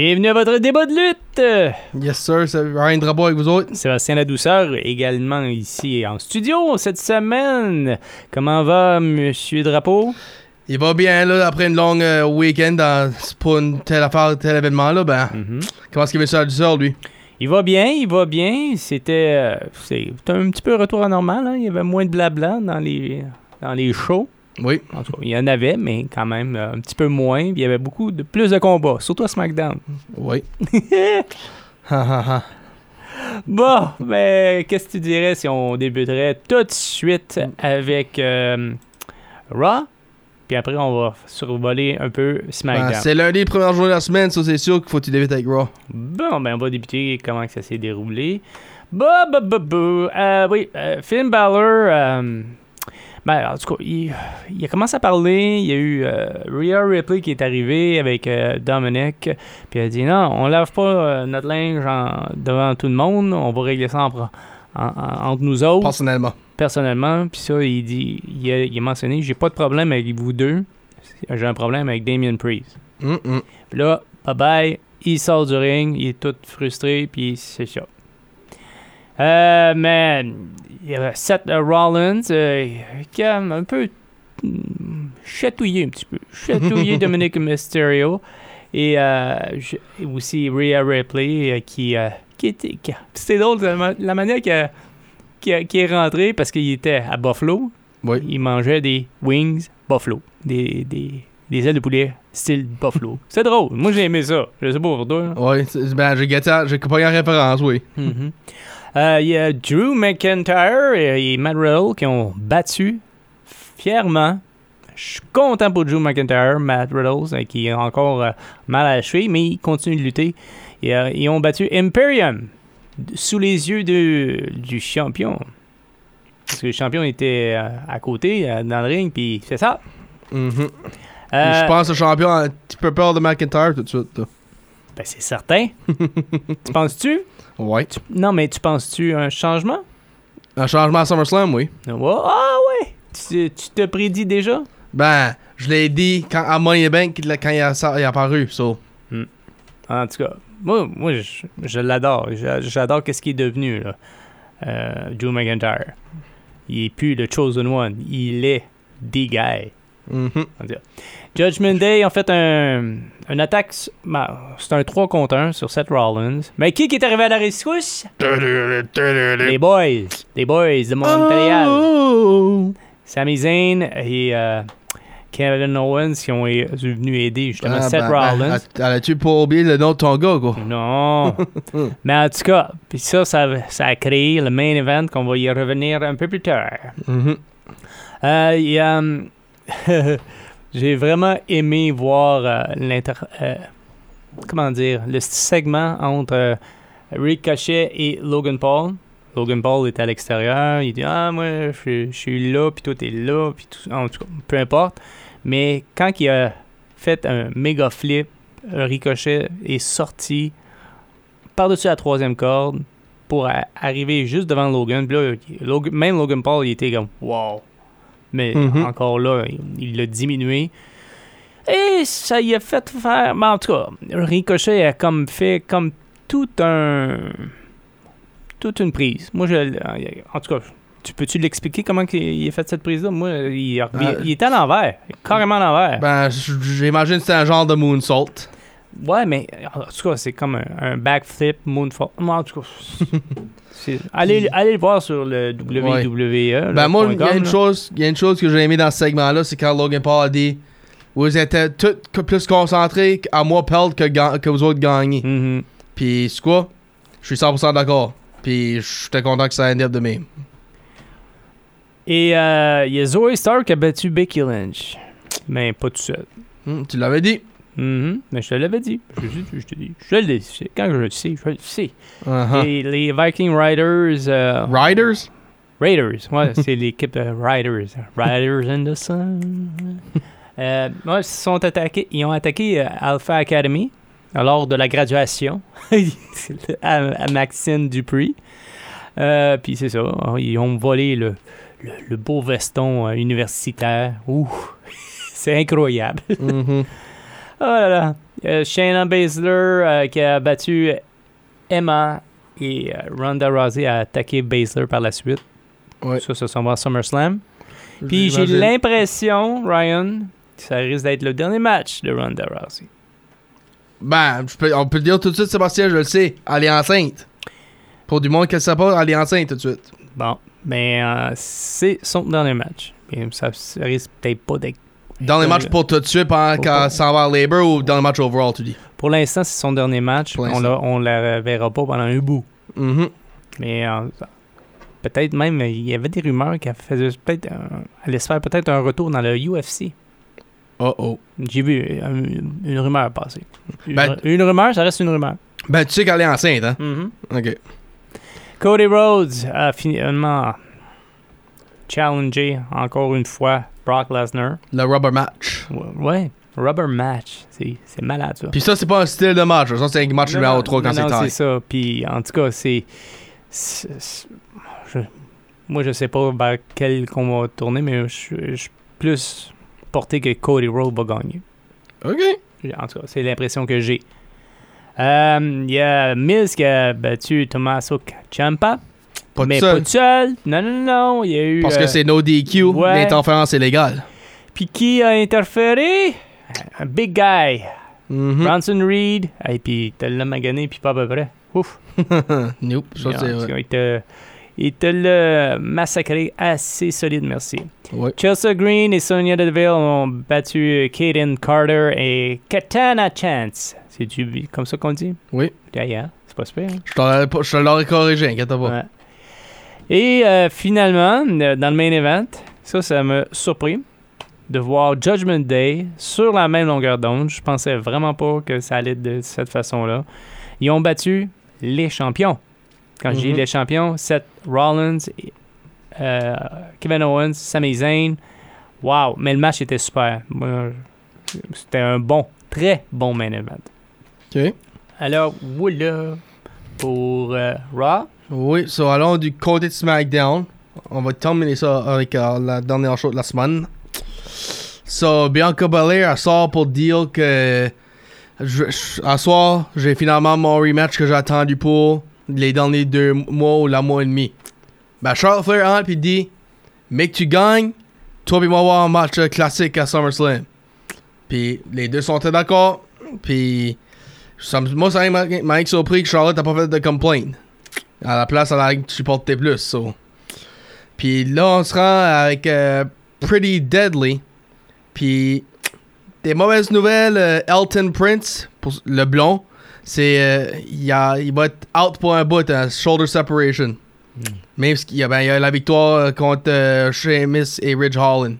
Bienvenue à votre débat de lutte! Yes, sir. C'est Ryan Drabo avec vous autres. Sébastien La Douceur également ici en studio cette semaine. Comment va, Monsieur Drapeau? Il va bien, là, après une longue euh, week-end dans, pour une telle affaire, tel événement, là. Ben, Mhm. comment est-ce qu'il veut ça du sort, lui? Il va bien, il va bien. C'était euh, c'est c'est un petit peu retour à normal. hein. Il y avait moins de blabla dans les, dans les shows. Oui. En tout cas, il y en avait, mais quand même euh, un petit peu moins. Il y avait beaucoup de plus de combats, surtout à SmackDown. Oui. Bon, mais qu'est-ce que tu dirais si on débuterait tout de suite avec euh, Raw? Puis après, on va survoler un peu Ben, SmackDown. c'est lundi, première journée de la semaine, ça, c'est sûr qu'il faut que tu débutes avec Raw. Bon, ben on va débuter comment que ça s'est déroulé. Bah, bah, bah, bah. Euh, oui, Finn Balor, ben, en tout cas, il, il a commencé à parler. Il y a eu euh, Rhea Ripley qui est arrivée avec euh, Dominic. Puis elle a dit non, on lave pas euh, notre linge en- devant tout le monde. On va régler ça en en- entre nous autres, Personnellement. personnellement. Puis ça, il dit, il a, il a mentionné j'ai pas de problème avec vous deux. J'ai un problème avec Damien Priest. Puis là, bye bye, il sort du ring, il est tout frustré, puis c'est ça. Euh, mais il y avait Seth Rollins euh, qui a un peu hmm, chatouillé un petit peu. Chatouillé Dominic Mysterio. Et euh, et aussi Rhea Ripley euh, qui, euh, qui était. qui- C'était drôle la, ma- la manière qu'il a- qu'il est rentré parce qu'il était à Buffalo. Oui. Il mangeait des wings Buffalo. Des, des, des ailes de poulet style Buffalo. C'est drôle. Moi, j'ai aimé ça. Je sais pas pour toi. Oui. Ben, j'ai gâté, j'ai pas en référence, oui. Mhm. Il y a Drew McIntyre et, et Matt Riddle qui ont battu fièrement. Je suis content pour Drew McIntyre, Matt Riddle, euh, qui a encore euh, mal à la cheville, mais il continue de lutter. Et, euh, ils ont battu Imperium sous les yeux de, du champion. Parce que le champion était euh, à côté, euh, dans le ring, puis c'est ça. Mhm. Euh, Je pense que le champion a un petit peu peur de McIntyre tout de suite. là. Ben, c'est certain. tu penses-tu? Ouais. Non, mais tu penses-tu un changement? Un changement à SummerSlam, oui. Ah ouais! Tu, tu te prédis déjà? Ben, je l'ai dit quand, à Money in the Bank quand il a, il a apparu, so. En tout cas, moi, moi je, je l'adore. J'a- J'adore qu'est-ce qu'il est devenu, là. Euh, Drew McIntyre. Il est plus le Chosen One. Il est the guy. Mhm. Judgment Day ont fait un, une attaque. ben, C'est un 3 contre 1 sur Seth Rollins. Mais qui qui est arrivé à la rescousse? Les boys. Les boys de Montréal. Oh! Sami Zayn et euh, Kevin Owens qui ont venus aider justement Ah, Seth ben, Rollins. elle- Elle a-tu pas oublié le nom de ton gars, quoi? Non. Mais en tout cas, puis ça, ça, ça a créé le main event qu'on va y revenir un peu plus tard. Mhm. Euh, il y a, hum, J'ai vraiment aimé voir euh, l'inter... euh, comment dire? Le segment entre euh, Ricochet et Logan Paul. Logan Paul est à l'extérieur. Il dit Ah, moi, je, suis là, puis toi, t'es là, puis tout En tout cas, peu importe. Mais quand il a fait un méga flip, Ricochet est sorti par-dessus la troisième corde pour arriver juste devant Logan. Là, Logan- même Logan Paul, il était comme Wow. Mais Mhm. encore là, il- l'a diminué. Et ça y a fait faire. Mais en tout cas, Ricochet a comme fait comme tout un. Toute une prise. Moi, je. En tout cas, tu peux-tu l'expliquer comment il a fait cette prise-là? Moi, il, a- Euh, il était à l'envers. Carrément à l'envers. Ben, j'imagine que c'était un genre de moonsault. Ouais, mais en tout cas, c'est comme un, un backflip moonfall. En tout cas, allez, allez le voir sur le WWE. Ben, moi, il y a une chose, y a une chose que j'ai aimé dans ce segment-là, c'est quand Logan Paul a dit Vous étiez tous plus concentrés à moi perdre que, que vous autres gagner. Mhm. Puis, c'est quoi? Je suis 100% d'accord. Puis, j'étais content que ça ait de même. Et euh, il y a Zoe Stark qui a battu Becky Lynch. Mais pas tout seul. Hmm, tu l'avais dit. Mhm. Mais je te l'avais dit. Je, je- je te dis. Je le dis. Quand je le sais, je le sais. Uh-huh. Et les Viking Riders. euh, Riders? Raiders, ouais, c'est l'équipe de Riders. Riders in the Sun. Euh, ouais, ils, sont attaqués, ils ont attaqué euh, Alpha Academy lors de la graduation à, à Maxine Dupree. Euh, Puis c'est ça, ils ont volé le, le, le beau veston euh, universitaire. Ouh, c'est incroyable. Mhm. Oh là là. Euh, Shayna Baszler euh, qui a battu Emma et euh, Ronda Rousey a attaqué Baszler par la suite. Ouais. Ça, ça s'en va à SummerSlam. Puis j'ai l'impression, Ryan, que ça risque d'être le dernier match de Ronda Rousey. Ben, je peux- on peut le dire tout de suite, Sébastien, je le sais. Elle est enceinte. Pour du monde qui ne sait pas, elle est enceinte tout de suite. Bon, mais c'est son dernier match. Et ça, ça risque peut-être pas d'être. Dans les matchs pour tout de suite, pendant pas. s'en va à Labor ou dans le match overall, tu dis? Pour l'instant, c'est son dernier match. Pour On l'instant. la, verra pas pendant un bout. Mhm. Mais euh, peut-être même, il y avait des rumeurs qu'elle faisait peut-être. allait se faire peut-être un retour dans le UFC. Oh oh. J'ai vu une rumeur passer. Une, Ben- une rumeur, ça reste une rumeur. Ben, tu sais qu'elle est enceinte, hein? Ok. Cody Rhodes a finalement challengé encore une fois Brock Lesnar. Le rubber match. Ouais, rubber match. C'est malade ça. Puis ça, c'est pas un style de match. Ça, c'est un match Non, numéro non, 3 quand c'est non, c'est ça. Puis en tout cas, c'est. Moi, je sais pas vers quel qu'on va tourner, mais je suis plus porté que Cody Rhodes va gagner. Ok. En tout cas, c'est l'impression que j'ai. Euh, Il y a Miz qui a battu Tommaso Ciampa. Pas mais seul. pas tout seul. Non, non, non. Il y a eu. Parce euh, que c'est no DQ. ouais. L'interférence est légale. Puis qui a interféré? Un big guy. Mhm. Bronson Reed. Et puis, t'as le magané, puis pas à peu près. Ouf. nope. Ça, c'est vrai. Il te, il te l'a massacré assez solide, merci. Ouais. Chelsea Green et Sonya Deville ont battu Kaden Carter et Katana Chance. C'est du comme ça qu'on dit? Oui. Yeah, yeah. C'est pas super. hein? Je te l'aurais corrigé, inquiète pas. Ouais. Et euh, finalement, euh, dans le main event, ça, ça m'a surpris de voir Judgment Day sur la même longueur d'onde. Je pensais vraiment pas que ça allait de cette façon-là. Ils ont battu les champions. Quand je dis Mhm. les champions, Seth Rollins, euh, Kevin Owens, Sami Zayn. Wow, mais le match était super. C'était un bon, très bon main event. Ok. Alors, voilà pour euh, Raw. Oui, so allons du côté de SmackDown. On va terminer ça avec euh, la dernière chose de la semaine. So, Bianca Belair, sort pour dire que. Je, à j'ai finalement mon rematch que j'ai attendu pour les derniers deux mois ou la mois et demi. Ben, Charlotte Flair entre puis dit que tu gagnes, toi puis moi, avoir un match classique à SummerSlam. Puis les deux sont d'accord. Puis. moi, ça m'a surpris que Charlotte n'a pas fait de complaint. À la place, elle a supporté plus. So. Puis là, on se rend avec euh, Pretty Deadly. Puis des mauvaises nouvelles, euh, Elton Prince, pour le blond, c'est euh, il, a- il va être out pour un bout, hein, shoulder separation. Même s'il y a, ben, il y a la victoire euh, contre Sheamus et Ridge Holland.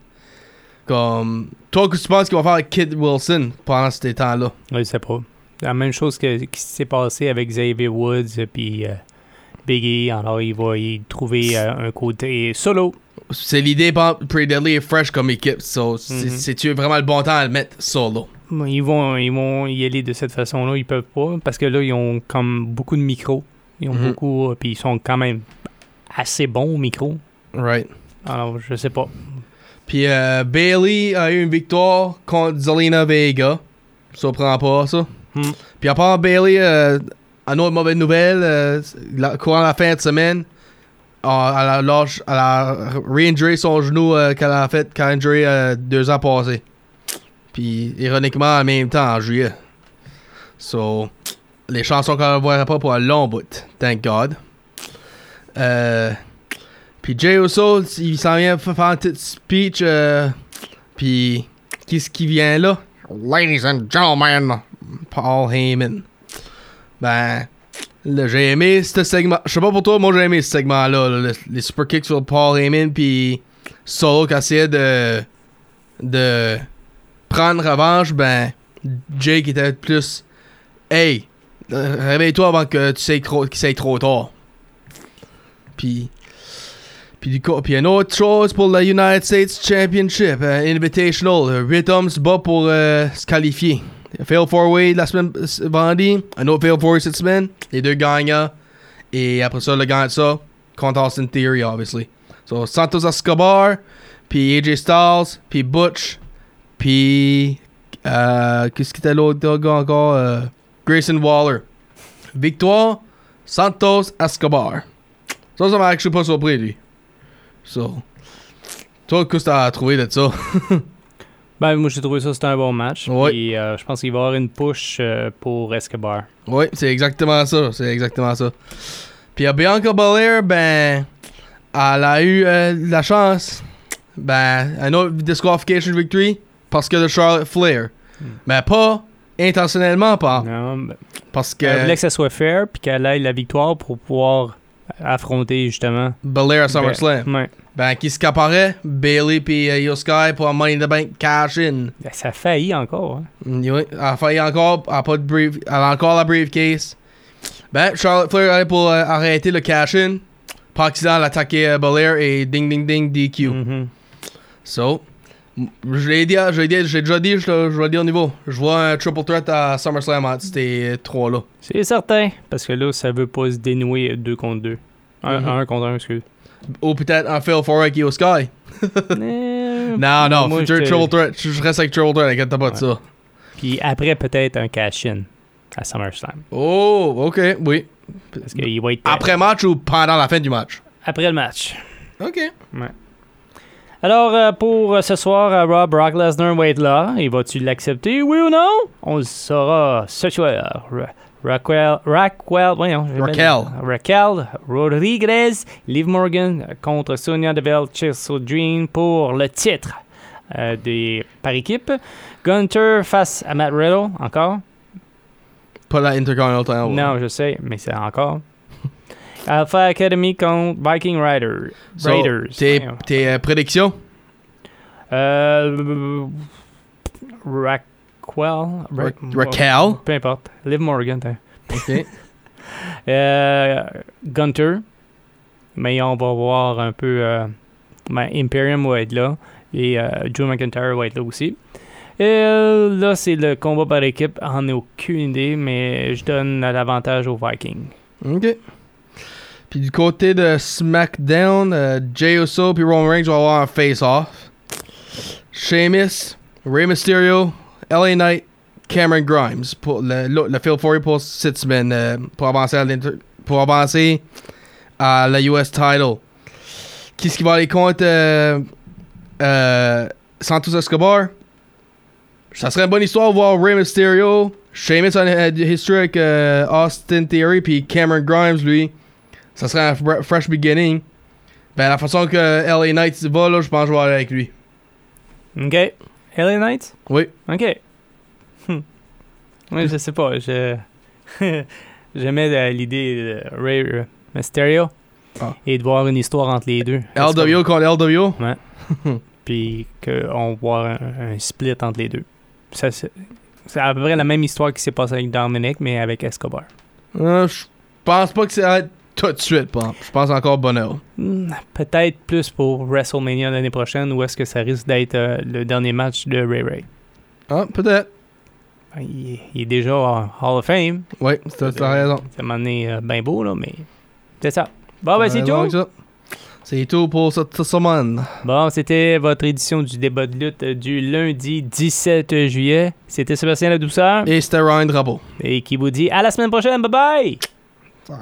Comme, toi, que tu penses qu'ils vont faire avec Kid Wilson pendant ces temps-là? Je sais pas. La même chose que, qui s'est passé avec Xavier Woods puis Biggie. Alors, il va y trouver euh, un côté solo. C'est l'idée, Pretty Deadly est fresh comme équipe. So, c'est- Mhm. c'est-tu vraiment le bon temps à le mettre solo? Ils vont, ils vont y aller de cette façon-là. Ils peuvent pas parce que là, ils ont comme beaucoup de micros. Ils ont Mhm. beaucoup. euh, Puis ils sont quand même assez bons au micro. Right. Alors, je sais pas. Puis euh, Bailey a eu une victoire contre Zelina Vega. Surprend pas, ça. Hmm. Puis à part Bailey, euh, une autre mauvaise nouvelle, euh, la, courant la fin de semaine, elle a, elle a re-injuré son genou euh, qu'elle a fait qu'elle a injuré euh, deux ans passés. Puis ironiquement en même temps, en juillet. So, les chansons qu'on ne verra pas pour un long bout. Thank God. Euh, puis Jay Uso, il s'en vient faire un petit speech. euh, puis, qu'est-ce qui vient là? Ladies and gentlemen, Paul Heyman. Ben, j'ai aimé ce segment. Je sais pas pour toi, moi j'ai aimé ce segment-là. là, le- les super kicks sur Paul Heyman, puis Solo qui essayait de, de prendre revanche, ben, Jake était plus Hey, réveille-toi avant que tu sais trop, qu'il trop tard. Puis, puis, du coup, puis une autre chose pour le United States Championship euh, Invitational. euh, Huit hommes se battent pour euh, se qualifier. Fail four way la semaine euh, vendredi, un autre fail four way cette semaine. Les deux gagnants. Et après ça, le gagnant de ça, contre Austin Theory, obviously. So, Santos Escobar, puis AJ Styles, puis Butch, puis. Euh, Qu'est-ce qui était l'autre gars encore euh, Grayson Waller. Victoire, Santos Escobar. Ça, ça m'a pas surpris, lui. So. Toi, qu'est-ce que t'as trouvé de ça? Ben, moi, j'ai trouvé ça, c'était un bon match. Puis, euh, je pense qu'il va y avoir une push euh, pour Escobar. oui, c'est exactement ça. C'est exactement ça. Puis à Bianca Belair, ben. Elle a eu euh, la chance. Ben, un autre disqualification victory parce que de Charlotte Flair. Mais pas intentionnellement, pas. Non, ben, Parce que Elle voulait que ça soit fair, puis qu'elle aille la victoire pour pouvoir affronter, justement. Belair à SummerSlam. Ouais. Ben, qui se? Bailey puis euh, Io Sky pour Money in the Bank cash in. Ben, ça a failli encore. hein. Mm, oui, elle a failli encore, elle a, pas de brief, elle a encore la briefcase. Ben, Charlotte Flair allait pour euh, arrêter le cash in. Par accident, elle a attaqué euh, Belair et ding ding ding DQ. Mhm. So, je l'ai dit, je l'ai dit, j'ai déjà dit, je, je dire au niveau. Je vois un triple threat à SummerSlam entre ces trois-là. C'est certain, parce que là, ça veut pas se dénouer deux contre deux. Un, Mhm. un contre un, excuse. Ou peut-être un Phil for Io Sky. Non, non, moi, triple threat. Je je reste avec triple threat, inquiète pas de ça. Puis après, peut-être un cash-in à SummerSlam. Oh, ok, oui. Parce qu'il va être Après match ou pendant la fin du match? après le match. Ok. Alors, euh, pour euh, ce soir, euh, Rob Brock Lesnar va être là. Et vas-tu l'accepter, oui ou non? On le saura ce soir. Ra- Raquel, Raquel, voyons, Raquel. Raquel Rodriguez, Liv Morgan contre Sonia Deville Dream pour le titre euh, des, par équipe. Gunter face à Matt Riddle, encore. Pas la Intercontinental. Non, je sais, mais c'est encore. Alpha Academy contre Viking Rider, So, Raiders. Tes, tes euh, prédictions? Euh. Raquel. Ra- Raquel? Peu importe. Liv Morgan. Ok. Euh, Gunter. Mais on va voir un peu. euh, Imperium va être là. Et euh, Drew McIntyre va être là aussi. Et là, c'est le combat par équipe. On ai aucune idée, mais je donne l'avantage aux Vikings. ok. Puis du côté de SmackDown, euh, Jey Uso puis Roman Reigns vont avoir un face-off. Sheamus, Rey Mysterio, LA Knight, Cameron Grimes pour le, le, le Phil Fury pour cette semaine euh, pour avancer à pour avancer à la US title. Qui ce qui va aller contre euh, euh, Santos Escobar? Ça serait une bonne histoire de voir Rey Mysterio. Sheamus une une history avec euh, Austin Theory puis Cameron Grimes lui. Ça serait un fre- fresh beginning. Ben la façon que LA Knight va là, je pense que je vais aller avec lui. OK. LA Knight? Oui. OK. Hmm. Oui, je sais pas. Je... J'aimais euh, l'idée de Ray euh, Mysterio Ah. et de voir une histoire entre les deux. LWO contre LWO. Puis qu'on voit un, un split entre les deux. Ça, C'est c'est à peu près la même histoire qui s'est passée avec Dominic, mais avec Escobar. Euh, je pense pas que ça va être tout de suite, pas. Je pense encore bonheur. Hmm, Peut-être plus pour WrestleMania l'année prochaine ou est-ce que ça risque d'être euh, le dernier match de Ray Ray? Ah, peut-être. Ben, il, est- il est déjà en Hall of Fame. Oui, t'as raison. Ça m'a amené euh, bien beau, là, mais c'est ça. Bon, ben, c'est tout. C'est tout pour cette semaine. Bon, c'était votre édition du débat de lutte du lundi 17 juillet. C'était Sébastien La Douceur Et c'était Ryan Drapeau. et qui vous dit à la semaine prochaine. Bye bye!